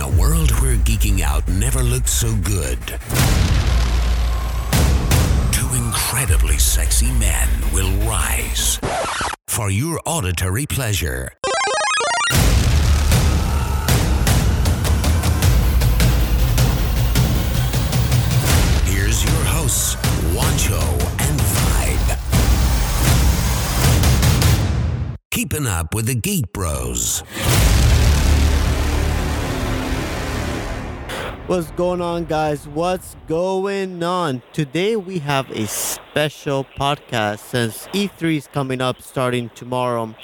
In a world where geeking out never looked so good, two incredibly sexy men will rise for your auditory pleasure. Here's your hosts, Wancho and Vibe. Keeping up with the Geek Bros. What's going on, guys? What's going on? Today we have a special podcast since E3 is coming up starting tomorrow.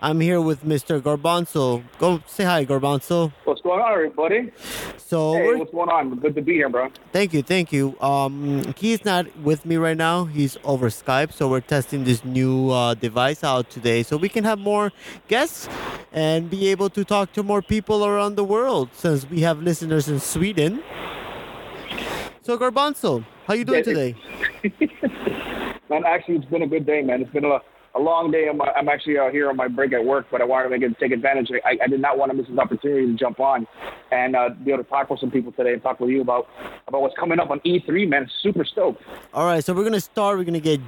I'm here with Mr. Garbanzo. Go say hi, Garbanzo. Going on, everybody? So, Hey, what's going on? Good to be here, bro. thank you, thank you. Um, he's not with me right now. He's over Skype, so we're testing this new uh, device out today, so we can have more guests and be able to talk to more people around the world. Since we have listeners in Sweden. So, Garbanzo, how you doing Yeah, today? Man, actually, it's been a good day, man. It's been a, a long day. I'm, I'm actually uh, here on my break at work, but I wanted to make it, take advantage. I, I did not want to miss this opportunity to jump on and uh, be able to talk with some people today and talk with you about about what's coming up on E3, man. Super stoked. All right, so we're gonna start. We're gonna get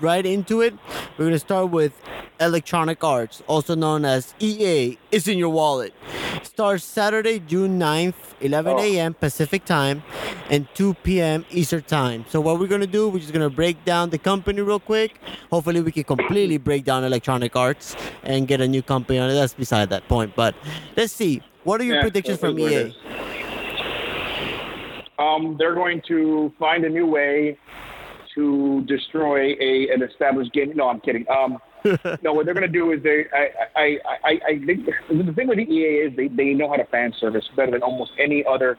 right into it. We're gonna start with Electronic Arts, also known as EA. It's in your wallet. Starts Saturday, June 9th, 11 Oh. a.m. Pacific time, and 2 p.m. Eastern time. So what we're gonna do? We're just gonna break down the company real quick. Hopefully, we can completely break down Electronic Arts and get a new company on it. That's beside that point. But let's see. What are your Yeah, predictions from EA? Um, they're going to find a new way to destroy a an established game. No, I'm kidding. Um, no, what they're going to do is they. I I I, I think the thing with the EA is they, they know how to fan service better than almost any other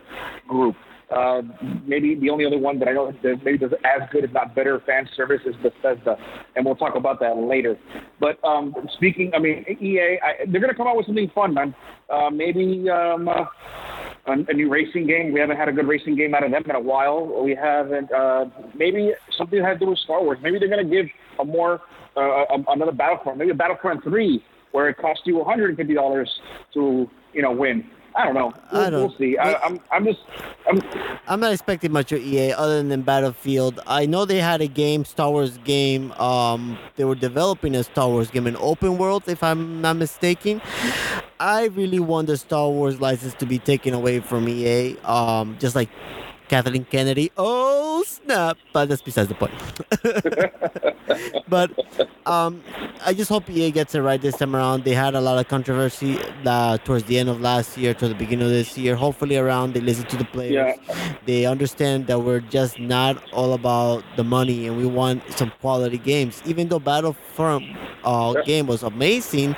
group. Uh, maybe the only other one that I know that maybe does as good, if not better, fan service is Bethesda, and we'll talk about that later. But um, speaking, I mean, EA, I, they're going to come out with something fun, man. Uh, maybe um, uh, a, a new racing game. We haven't had a good racing game out of them in a while. We haven't. Uh, maybe something that has to do with Star Wars. Maybe they're going to give a more uh, another Battlefront. Maybe a Battlefront three, where it costs you 150 dollars to you know win. I don't know. We'll, I don't- we'll see. I, I'm I'm just I'm I'm not expecting much of EA other than Battlefield. I know they had a game, Star Wars game. Um, they were developing a Star Wars game, an open world, if I'm not mistaken. I really want the Star Wars license to be taken away from EA. Um, just like Kathleen Kennedy. Oh snap! But that's besides the point. but um, I just hope EA gets it right this time around. They had a lot of controversy uh, towards the end of last year to the beginning of this year. Hopefully, around they listen to the players. Yeah. They understand that we're just not all about the money, and we want some quality games. Even though Battlefront uh, Yeah. game was amazing,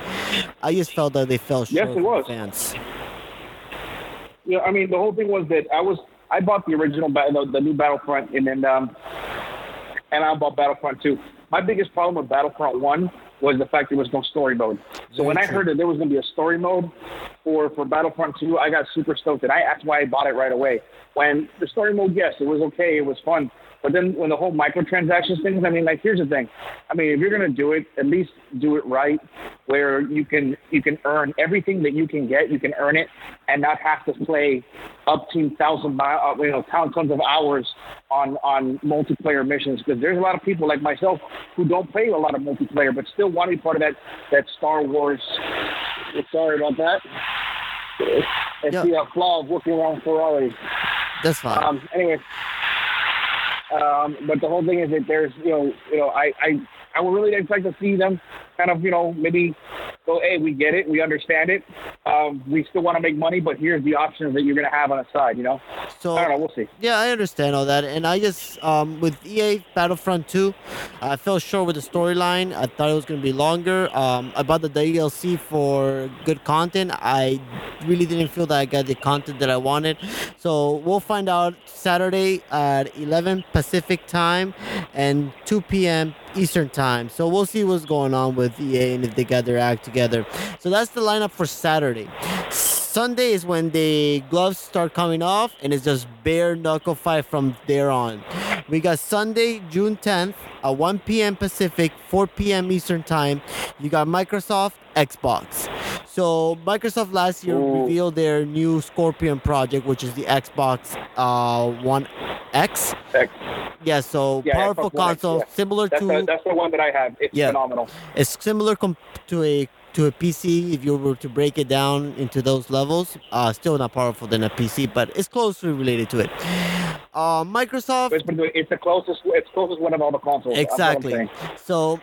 I just felt that they fell short Yes, it was. fans. Yeah, I mean, the whole thing was that I was I bought the original the, the new Battlefront, and then um, and I bought Battlefront two. My biggest problem with Battlefront one was the fact there was no story mode. So when I heard that there was going to be a story mode for for Battlefront two, I got super stoked, and I that's why I bought it right away. When the story mode, yes, it was okay, it was fun. But then when the whole microtransactions thing, I mean, like here's the thing. I mean, if you're gonna do it, at least do it right, where you can you can earn everything that you can get, you can earn it, and not have to play up to thousand mile, uh, you know, tons tons of hours on on multiplayer missions. Because there's a lot of people like myself who don't play a lot of multiplayer, but still want to be part of that that Star Wars. Sorry about that. It's Yeah. the uh, flaw of working around Ferrari. That's fine. Um, anyway, um, but the whole thing is that there's, you know, you know, I, I, I would really like to see them kind of, you know, maybe go, hey, we get it, we understand it. Um, we still want to make money, but here's the options that you're going to have on the side, you know. so I don't know, we'll see. Yeah, I understand all that, and I just um, with EA Battlefront 2, I fell short with the storyline. I thought it was gonna be longer. Um, I bought the DLC for good content. I really didn't feel that I got the content that I wanted. So we'll find out Saturday at 11 Pacific time and 2 p.m. Eastern time. So we'll see what's going on with EA and if they got their act together. So that's the lineup for Saturday. Sunday is when the gloves start coming off, and it's just bare knuckle fight from there on. We got Sunday, June 10th at 1 p.m. Pacific, 4 p.m. Eastern Time. You got Microsoft, Xbox. So Microsoft last year Ooh. revealed their new Scorpion project, which is the Xbox uh, One X. X. Yeah, so Yeah, powerful Xbox One X, console, yeah. similar That's to the, that's the one that I have. It's Yeah. phenomenal. it's similar com- to a to a PC if you were to break it down into those levels. Uh, still not powerful than a PC, but it's closely related to it. Uh, Microsoft It's, the closest. It's closest one of all the consoles. That's what I'm Exactly. So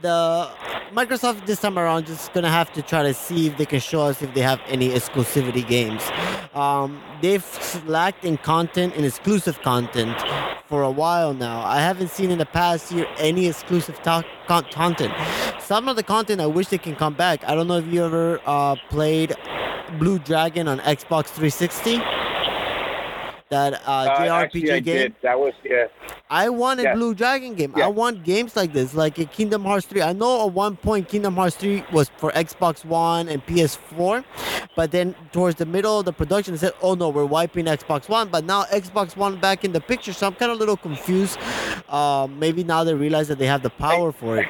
the Microsoft this time around just gonna have to try to see if they can show us if they have any exclusivity games. Um, they've lacked in content and exclusive content for a while now. I haven't seen in the past year any exclusive to- con- content. Some of the content I wish they can come back. I don't know if you ever uh, played Blue Dragon on Xbox 360. That uh, Uh, JRPG actually, I game. did. That was yeah. I want a Yes. Blue Dragon game. I want games like this, like a Kingdom Hearts 3. I know at one point Kingdom Hearts 3 was for Xbox One and PS4, but then towards the middle of the production, they said, "Oh no, we're wiping Xbox One." But now Xbox One back in the picture, so I'm kind of a little confused. Uh, maybe now they realize that they have the power for it.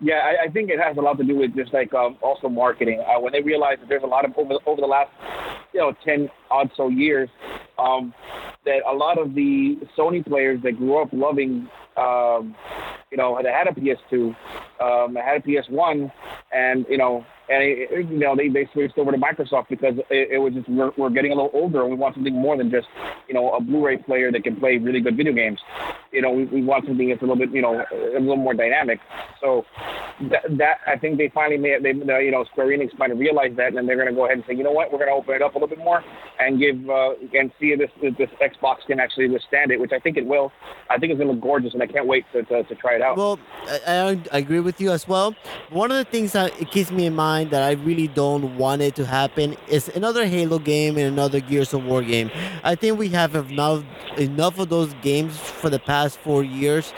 Yeah, I, I think it has a lot to do with just like um, also marketing. Uh, when they realize that there's a lot of over over the last you know ten odd so years, um, that a lot of the Sony players that grew up loving, um, you know, that had a PS2, um, had a PS1, and you know, and it, you know they, they switched over to Microsoft because it, it was just we're, we're getting a little older and we want something more than just you know a Blu-ray player that can play really good video games. You know, we, we want something that's a little bit you know a little more dynamic. So that, that I think they finally made they you know Square Enix have realized that and then they're going to go ahead and say you know what we're going to open it up a little bit more and give uh, and see if this if this Xbox can actually withstand it, which I think it will. I think it's going to look gorgeous and I can't wait to, to, to try it out. Well, I, I I agree with you as well. One of the things that it keeps me in mind that I really don't want it to happen is another Halo game and another Gears of War game. I think we have enough enough of those games for the past four years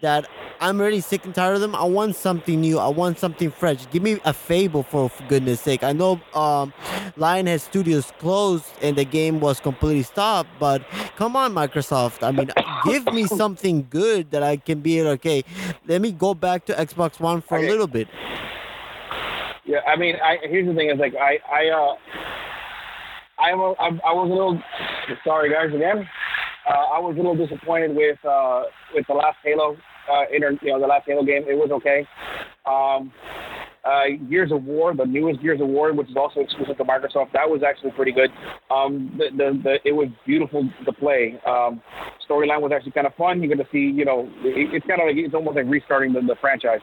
that I'm already sick and tired of them. I want something new. I want something fresh. Give me a Fable for, for goodness sake. I know um, Lionhead Studios closed and the game was completely stopped, but come on, Microsoft. I mean, give me something good that I can be okay. Let me go back to Xbox One for Okay. a little bit. Yeah, I mean, I here's the thing is like I I uh I'm was a little sorry guys again. Uh, I was a little disappointed with uh with the last Halo uh inter, you know the last Halo game. It was okay. Um, uh, Gears of War, the newest Gears of War, which is also exclusive to Microsoft, that was actually pretty good. Um, the, the, the, it was beautiful to play. Um, storyline was actually kind of fun. You get to see, you know, it, it's kind of like it's almost like restarting the, the franchise.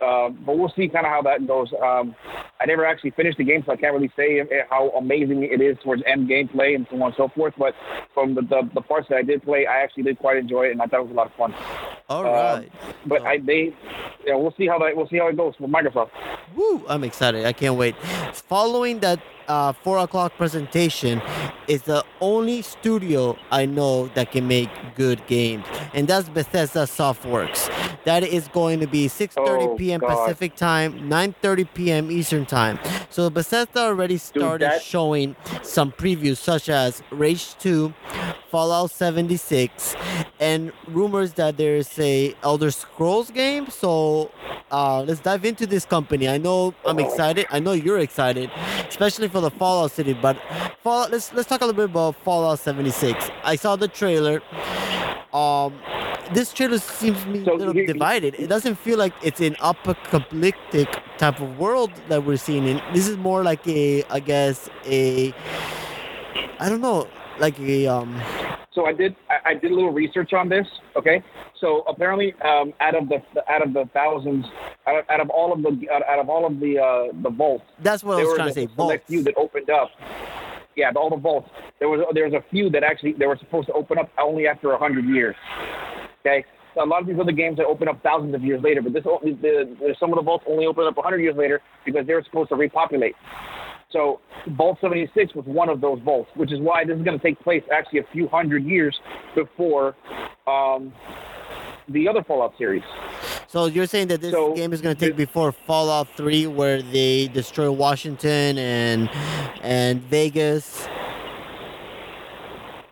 Uh, but we'll see kind of how that goes. Um, I never actually finished the game, so I can't really say how amazing it is towards end gameplay and so on and so forth. But from the, the, the parts that I did play, I actually did quite enjoy it, and I thought it was a lot of fun. All Um, right. But I they, yeah, we'll see how that we'll see how it goes for Microsoft. Woo! I'm excited. I can't wait. Following that uh, four o'clock presentation is the only studio I know that can make good games, and that's Bethesda Softworks. That is going to be 6:30 Oh, p.m. God. Pacific time, 9:30 p.m. Eastern time. So Bethesda already started that- showing some previews, such as Rage 2, Fallout 76, and rumors that there's a Elder Scrolls game. So uh, let's dive into this company. I know I'm excited. I know you're excited, especially for the Fallout City. But Fallout, let's let's talk a little bit about Fallout 76. I saw the trailer. Um, this trailer seems to be So a little here- divided. It doesn't feel like it's an apocalyptic type of world that we're seeing. In this is more like a, I guess a, I don't know, like a um. So I did I, I did a little research on this. Okay, so apparently um, out of the out of the thousands out of, out of all of the out, of all of the uh, the vaults, That's what I was trying to say. Vaults. few that opened up. Yeah, all the vaults. There was there was a few that actually they were supposed to open up only after a hundred years. Okay. So a lot of these other games that open up thousands of years later, but this the, the, some of the vaults only open up 100 years later because they were supposed to repopulate. So Vault 76 was one of those vaults, which is why this is going to take place actually a few hundred years before um, the other Fallout series. So you're saying that this So, game is going to take before Fallout 3, where they destroy Washington and and Vegas.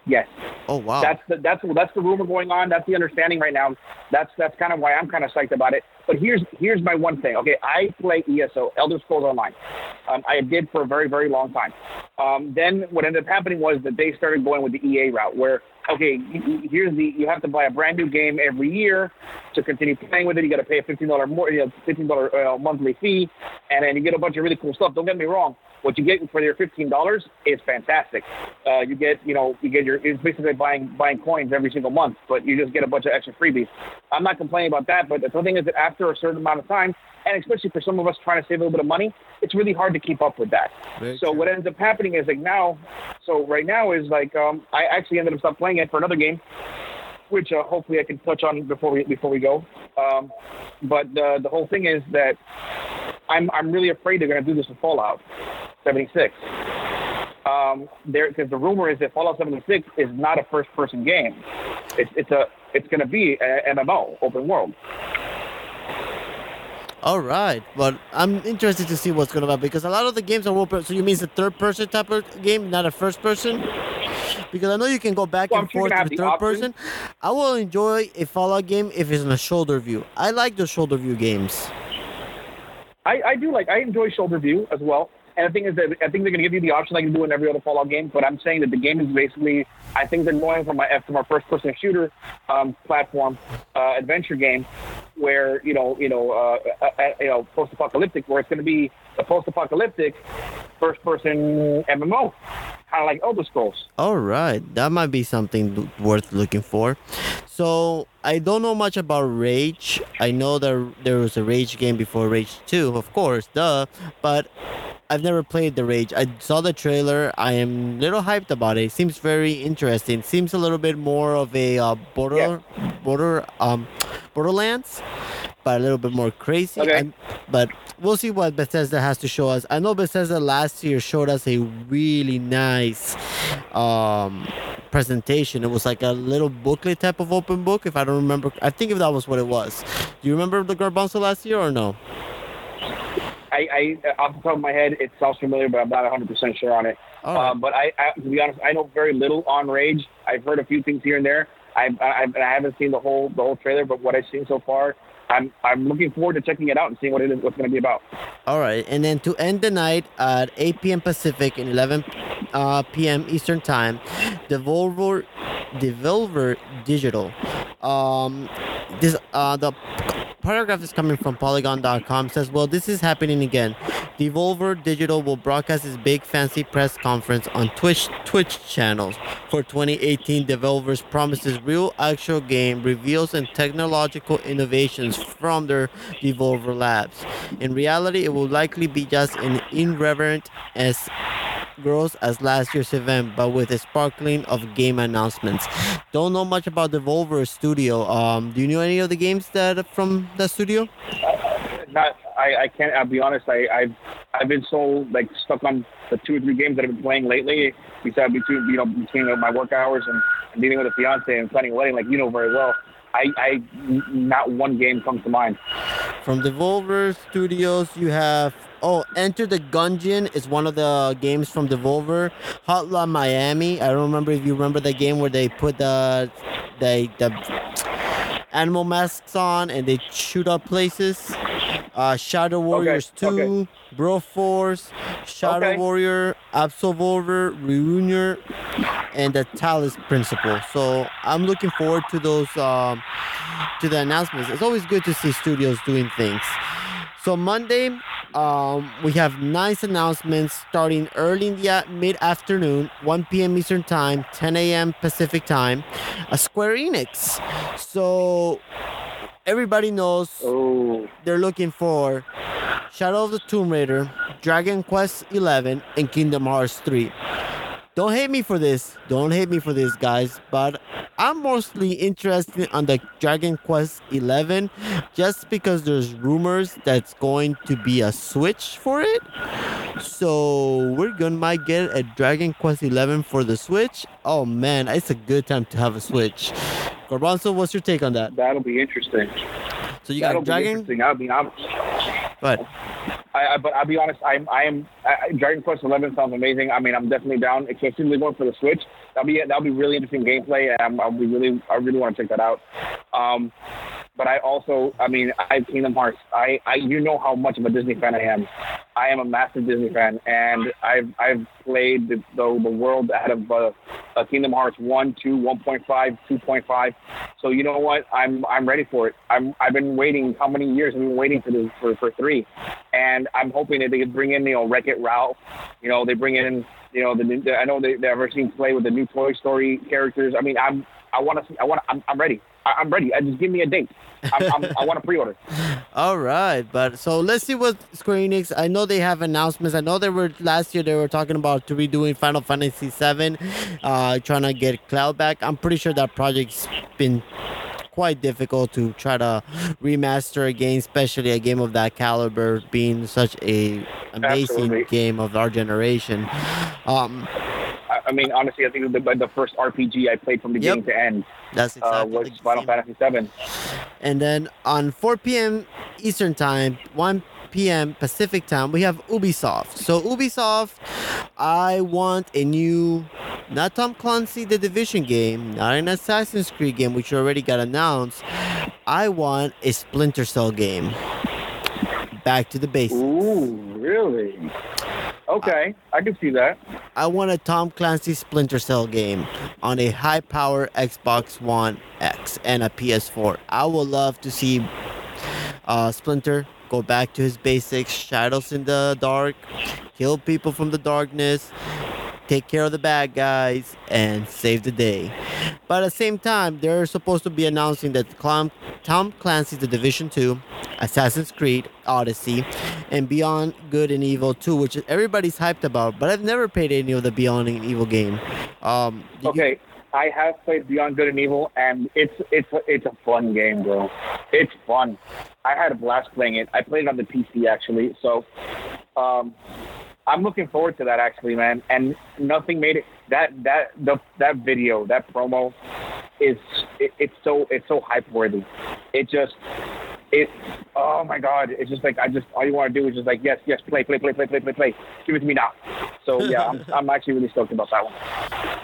Yes. Oh wow. That's the that's that's the rumor going on. That's the understanding right now. That's that's kind of why I'm kind of psyched about it. But here's here's my one thing. Okay, I play ESO, Elder Scrolls Online. Um, I did for a very very long time. Um, then what ended up happening was that they started going with the EA route, where okay, here's the you have to buy a brand new game every year to continue playing with it. You got to pay a fifteen dollar more, you know, fifteen dollar uh, monthly fee, and then you get a bunch of really cool stuff. Don't get me wrong. What you get for your fifteen dollars is fantastic. Uh, you get, you know, you get your it's basically buying buying coins every single month, but you just get a bunch of extra freebies. I'm not complaining about that, but the thing is that after a certain amount of time, and especially for some of us trying to save a little bit of money, it's really hard to keep up with that. So what ends up happening is like now, so right now is like um, I actually ended up stop playing it for another game, which uh, hopefully I can touch on before we before we go. Um, but the the whole thing is that I'm I'm really afraid they're going to do this with Fallout 76. Um, there because the rumor is that Fallout 76 is not a first person game. It's it's a it's going to be an MMO, open world. All right, but I'm interested to see what's going to happen because a lot of the games are open. So you mean it's a third person type of game, not a first person? Because I know you can go back Well, and forth you to can the have third option. person. I will enjoy a Fallout game if it's in a shoulder view. I like the shoulder view games. I, I do like I enjoy shoulder view as well. And the thing is that I think they're going to give you the option like you do in every other Fallout game. But I'm saying that the game is basically I think they're going from a from a first person shooter um, platform uh, adventure game where you know you know uh, uh, uh, you know post apocalyptic where it's going to be a post apocalyptic first person MMO, kind of like Elder Scrolls. All right, that might be something worth looking for. So I don't know much about Rage. I know that there was a Rage game before Rage Two, of course, duh. But I've never played the Rage. I saw the trailer. I am a little hyped about it. Seems very interesting. Seems a little bit more of a uh, border border um Borderlands, but a little bit more crazy. Okay. I'm- but we'll see what Bethesda has to show us. I know Bethesda last year showed us a really nice um, presentation. It was like a little booklet type of open book, if I don't remember. I think if that was what it was. Do you remember the Garbanzo last year or no? I, I off the top of my head, it sounds familiar, but I'm not 100 percent sure on it. Uh, but I, I, to be honest, I know very little on Rage. I've heard a few things here and there. I, I, I haven't seen the whole the whole trailer, but what I've seen so far, I'm I'm looking forward to checking it out and seeing what it is, what's going to be about. All right, and then to end the night at 8 p.m. Pacific and 11 uh, p.m. Eastern Time, Devolver, Devolver Digital. Um, this uh, the paragraph is coming from Polygon.com. Says, well, this is happening again. Devolver Digital will broadcast its big fancy press conference on Twitch Twitch channels for 2018. Devolver's promises real actual game reveals and technological innovations from their Devolver Labs. In reality, it will likely be just an irreverent as gross as last year's event, but with a sparkling of game announcements. Don't know much about Devolver Studio. Um, do you know any of the games that from the studio? Not, I, I can't. I'll be honest. I, I've I've been so like stuck on the two or three games that I've been playing lately. Besides between you know between my work hours and, and dealing with a fiance and planning a wedding, like you know very well. I, I, not one game comes to mind. From Devolver Studios, you have oh, Enter the Gungeon is one of the games from Devolver. Hotline Miami. I don't remember if you remember the game where they put the the the animal masks on and they shoot up places. Uh, Shadow Warriors 2, okay. Broforce, Shadow Okay. Warrior, Absolvolver, Reunion, and the Talos Principle. So I'm looking forward to those um, to the announcements. It's always good to see studios doing things. So Monday, um, we have nice announcements starting early in the a- mid-afternoon, 1 p.m. Eastern Time, 10 a.m. Pacific Time. A Square Enix. So everybody knows Oh, they're looking for Shadow of the Tomb Raider, Dragon Quest 11, and Kingdom Hearts 3. Don't hate me for this. Don't hate me for this, guys. But I'm mostly interested on the Dragon Quest 11 just because there's rumors that's going to be a Switch for it. So we're gonna might get a Dragon Quest 11 for the Switch. Oh man, it's a good time to have a Switch. Garbanzo, what's your take on that? that'll be interesting. So you that'll got Dragon, interesting. I mean, I'm but I, I, but I'll be honest, I'm I am I, Dragon Quest Eleven sounds amazing. I mean, I'm definitely down. It going for the Switch. That'll be that'll be really interesting gameplay, and I'm, I'll be really I really want to check that out. Um, but I also, I mean, I have Kingdom Hearts. I, I, you know how much of a Disney fan I am. I am a massive Disney fan, and I've, I've played the, the, the world out of uh, uh, Kingdom Hearts 1, 2, 1.5, 2.5. So you know what? I'm, I'm ready for it. I'm, I've been waiting. How many years I've been waiting for this for, for three? And I'm hoping that they could bring in, you know, Wreck It Ralph. You know, they bring in, you know, the, the I know they, they've ever seen play with the new Toy Story characters. I mean, I'm, I want to, I want, I'm, I'm ready. I, am ready. I just give me a date. I'm, i want to pre-order. All right, but so let's see what Square Enix. I know they have announcements. I know they were last year. They were talking about to be doing Final Fantasy VII, uh, trying to get Cloud back. I'm pretty sure that project's been quite difficult to try to remaster a game, especially a game of that caliber, being such a amazing Absolutely. game of our generation. Um, I mean, honestly, I think the, the first RPG I played from beginning yep. to end That's uh, exactly uh, was Final Fantasy VII. And then on 4 p.m. Eastern Time, 1 p.m. Pacific Time, we have Ubisoft. So Ubisoft, I want a new, not Tom Clancy the Division game, not an Assassin's Creed game, which already got announced. I want a Splinter Cell game. Back to the basics. Ooh, really? Okay, I, I can see that. I want a Tom Clancy Splinter Cell game on a high power Xbox One X and a PS4. I would love to see uh, Splinter go back to his basics, shadows in the dark, kill people from the darkness, take care of the bad guys, and save the day. But at the same time, they're supposed to be announcing that Tom Clancy's The Division 2, Assassin's Creed, Odyssey, and Beyond Good and Evil 2, which everybody's hyped about, but I've never played any of the Beyond and Evil game. Um, okay. You- I have played Beyond Good and Evil, and it's it's it's a fun game, bro. It's fun. I had a blast playing it. I played it on the PC actually, so um, I'm looking forward to that actually, man. And nothing made it that that the that video that promo is it, it's so it's so hype worthy. It just it oh my god it's just like i just all you want to do is just like yes yes play play play play play play play. Give it to me now. So yeah i'm, I'm actually really stoked about that one.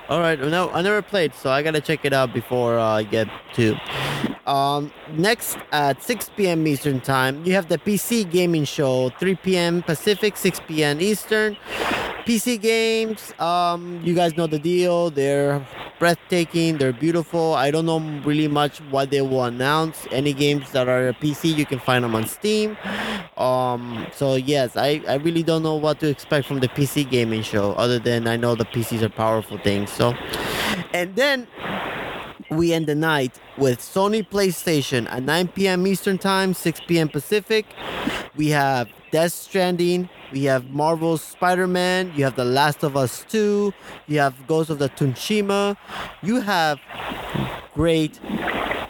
All right no i never played so i gotta check it out before uh, i get to um next at 6 p.m eastern time you have the pc gaming show 3 p.m pacific 6 p.m eastern PC games, um, you guys know the deal. They're breathtaking. They're beautiful. I don't know really much what they will announce. Any games that are PC, you can find them on Steam. Um, so yes, I, I really don't know what to expect from the PC gaming show, other than I know the PCs are powerful things. So, and then we end the night with Sony PlayStation at 9 p.m. Eastern Time, 6 p.m. Pacific. We have Death Stranding, we have Marvel's Spider Man. You have The Last of Us 2. You have Ghost of the Tsushima. You have great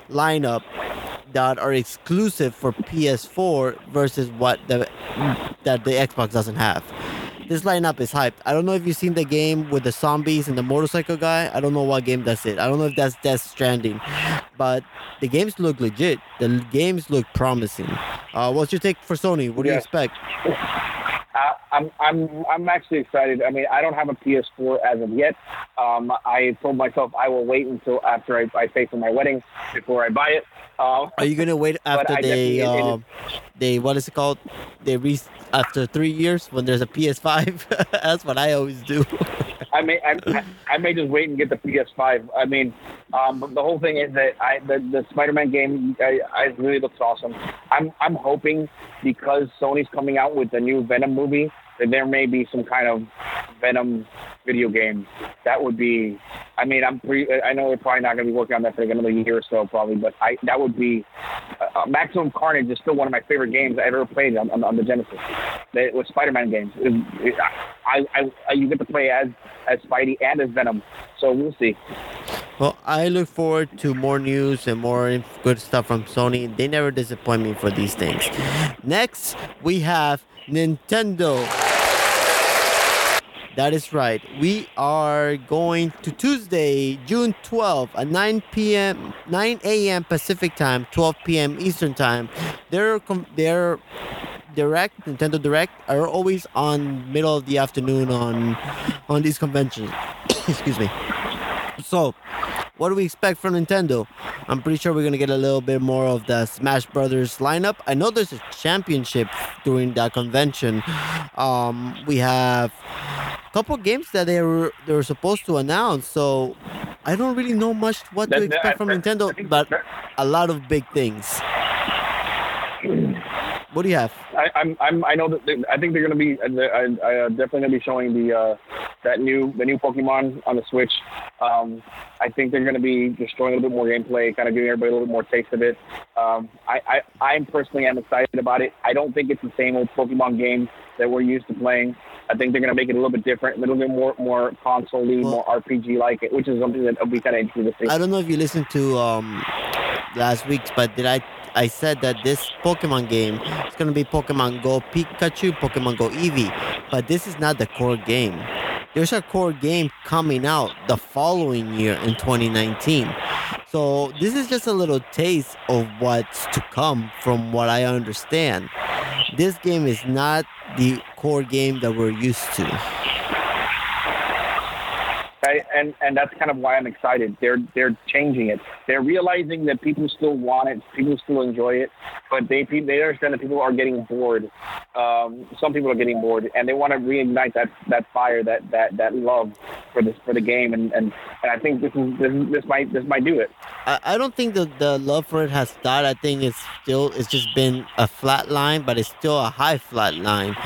lineup that are exclusive for PS4 versus what the that the Xbox doesn't have. This lineup is hyped. I don't know if you've seen the game with the zombies and the motorcycle guy. I don't know what game that's it. I don't know if that's Death Stranding, but the games look legit. The games look promising. Uh, what's your take for Sony? What do you expect? Uh, I'm I'm I'm actually excited. I mean, I don't have a PS4 as of yet. Um, I told myself I will wait until after I, I pay for my wedding before I buy it. Uh, Are you gonna wait after they um, they what is it called? They re after three years when there's a PS5. That's what I always do. I may I, I, may just wait and get the PS5. I mean, um, the whole thing is that I the, the Spider-Man game I, I really looks awesome. I'm I'm hoping because Sony's coming out with the new Venom movie that there may be some kind of Venom video game. That would be. I mean, I'm pre. I know we're probably not going to be working on that for another year or so, probably. But I that would be. Uh, uh, Maximum Carnage is still one of my favorite games I've ever played on, on, on the Genesis. It was Spider-Man games. It, it, I, I, I, you get to play as as Spidey and as Venom. So we'll see. Well, I look forward to more news and more good stuff from Sony. They never disappoint me for these things. Next, we have Nintendo. That is right. We are going to Tuesday, June 12th at 9 p.m., 9 a.m. Pacific time, 12 p.m. Eastern time. They're they're Direct, Nintendo Direct, are always on middle of the afternoon on on these conventions. Excuse me. So, what do we expect from Nintendo? I'm pretty sure we're gonna get a little bit more of the Smash Brothers lineup. I know there's a championship during that convention. Um, we have a couple games that they were they were supposed to announce. So I don't really know much what to expect that- from Nintendo, but a lot of big things. What do you have? I, I'm, I'm, I know that they, I think they're going to be. I, I, I uh, definitely going to be showing the uh, that new the new Pokemon on the Switch. Um, I think they're going to be just showing a little bit more gameplay, kind of giving everybody a little bit more taste of it. Um, I, I, I personally am excited about it. I don't think it's the same old Pokemon game that we're used to playing. I think they're going to make it a little bit different, a little bit more more console-y, Well- more RPG like, which is something that will be kind of interesting to see. I don't know if you listened to um last week's, but did I I said that this Pokemon game is gonna be Pokemon Go Pikachu, Pokemon Go Eevee, but this is not the core game. There's a core game coming out the following year in 2019. So this is just a little taste of what's to come from what I understand. This game is not the core game that we're used to. Right? And and that's kind of why I'm excited. They're they're changing it. They're realizing that people still want it, people still enjoy it, but they they understand that people are getting bored. Um, some people are getting bored, and they want to reignite that, that fire, that, that, that love for this for the game. And, and, and I think this is this, this might this might do it. I, I don't think the, the love for it has died. I think it's still it's just been a flat line, but it's still a high flat line.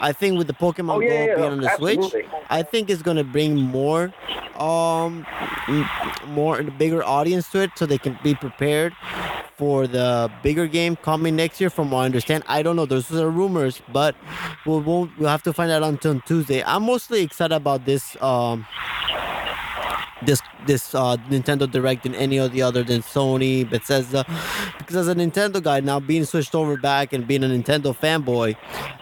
I think with the Pokemon Oh, yeah, Go yeah, being on the Switch. I think it's gonna bring more um more bigger audience to it so they can be prepared for the bigger game coming next year from what I understand. I don't know, those are rumors, but we'll we'll, we'll have to find out until Tuesday. I'm mostly excited about this um this this uh, Nintendo Direct than any of the other than Sony, Bethesda, because as a Nintendo guy now being switched over back and being a Nintendo fanboy,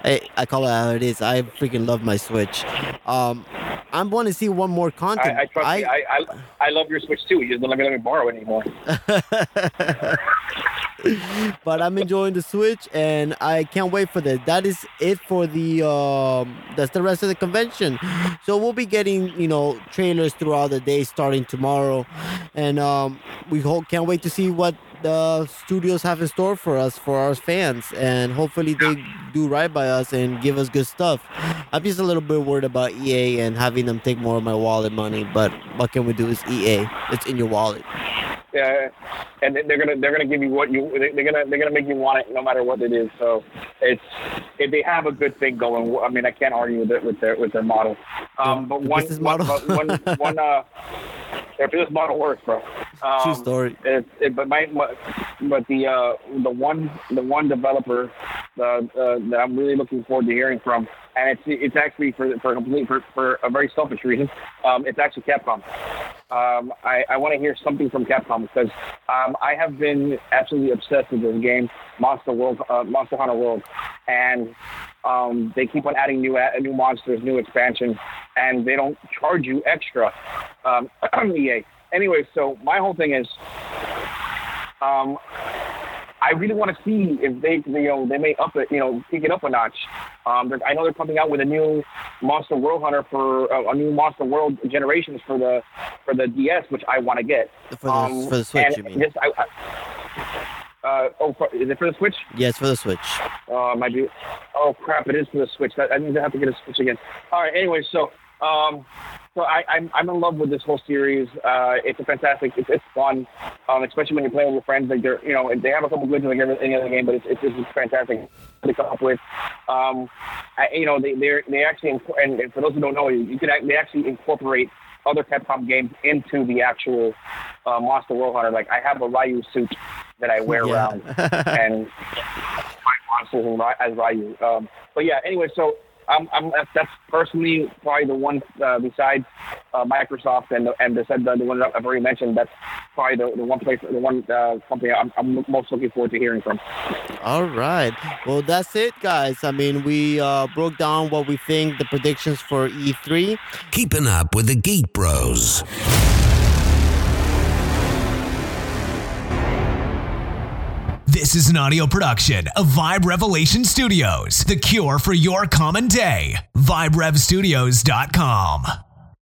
I, I call it how it is. I freaking love my Switch. Um, I'm going to see one more content. I, I. I, I I love your Switch too. You just don't let me let me borrow it anymore. but I'm enjoying the Switch and I can't wait for that. That is it for the um that's the rest of the convention. So we'll be getting, you know, trailers throughout the day starting tomorrow. And um we hope can't wait to see what the studios have in store for us for our fans and hopefully they do right by us and give us good stuff. I'm just a little bit worried about EA and having them take more of my wallet money, but what can we do? It's EA. It's in your wallet. Yeah, and they're gonna they're gonna give you what you they- they're gonna they're gonna make you want it no matter what it is. So it's if they have a good thing going, I mean I can't argue with it with their with their model. Um, but one one one one uh their this model works, bro. Um, True story. It, it, but my, my but the uh the one the one developer uh, uh, that I'm really looking forward to hearing from, and it's it's actually for for a complete for, for a very selfish reason. Um, it's actually Capcom. Um, I, I want to hear something from Capcom because um, I have been absolutely obsessed with this game, Monster World, uh, Monster Hunter World, and um, they keep on adding new new monsters, new expansions, and they don't charge you extra. Um, EA. Anyway, so my whole thing is, um, I really want to see if they, you know, they may up it, you know, pick it up a notch. Um, I know they're coming out with a new Monster World Hunter for uh, a new Monster World generations for the for the DS, which I want to get. For the, Um, for the Switch, you mean? I, I, uh, oh, is it for the Switch? Yes, for the Switch. Uh, might be. Oh crap! It is for the Switch. I, I need to have to get a Switch again. All right. Anyway, so um, so I, I'm I'm in love with this whole series. Uh, it's a fantastic. It's, it's fun, um, especially when you're playing with your friends. Like they're you know they have a couple glitches like every, any other game, but it's it's, it's fantastic to come up with. Um, I, you know they they they actually and, and for those who don't know, you, you can they actually incorporate other Capcom games into the actual uh, Monster World Hunter. Like I have a Ryu suit that I wear Yeah. around and fight monsters and Ry- as Ryu. Um, but yeah, anyway, so I'm, I'm that's, that's personally probably the one uh, besides uh, Microsoft and the, and the, the, the one that I've already mentioned. That's probably the, the one place, the one uh, company I'm, I'm most looking forward to hearing from. All right. Well, that's it, guys. I mean, we uh, broke down what we think the predictions for E E3. Keeping up with the Geek Bros. This is an audio production of Vibe Revelation Studios, the cure for your common day. VibeRevStudios.com.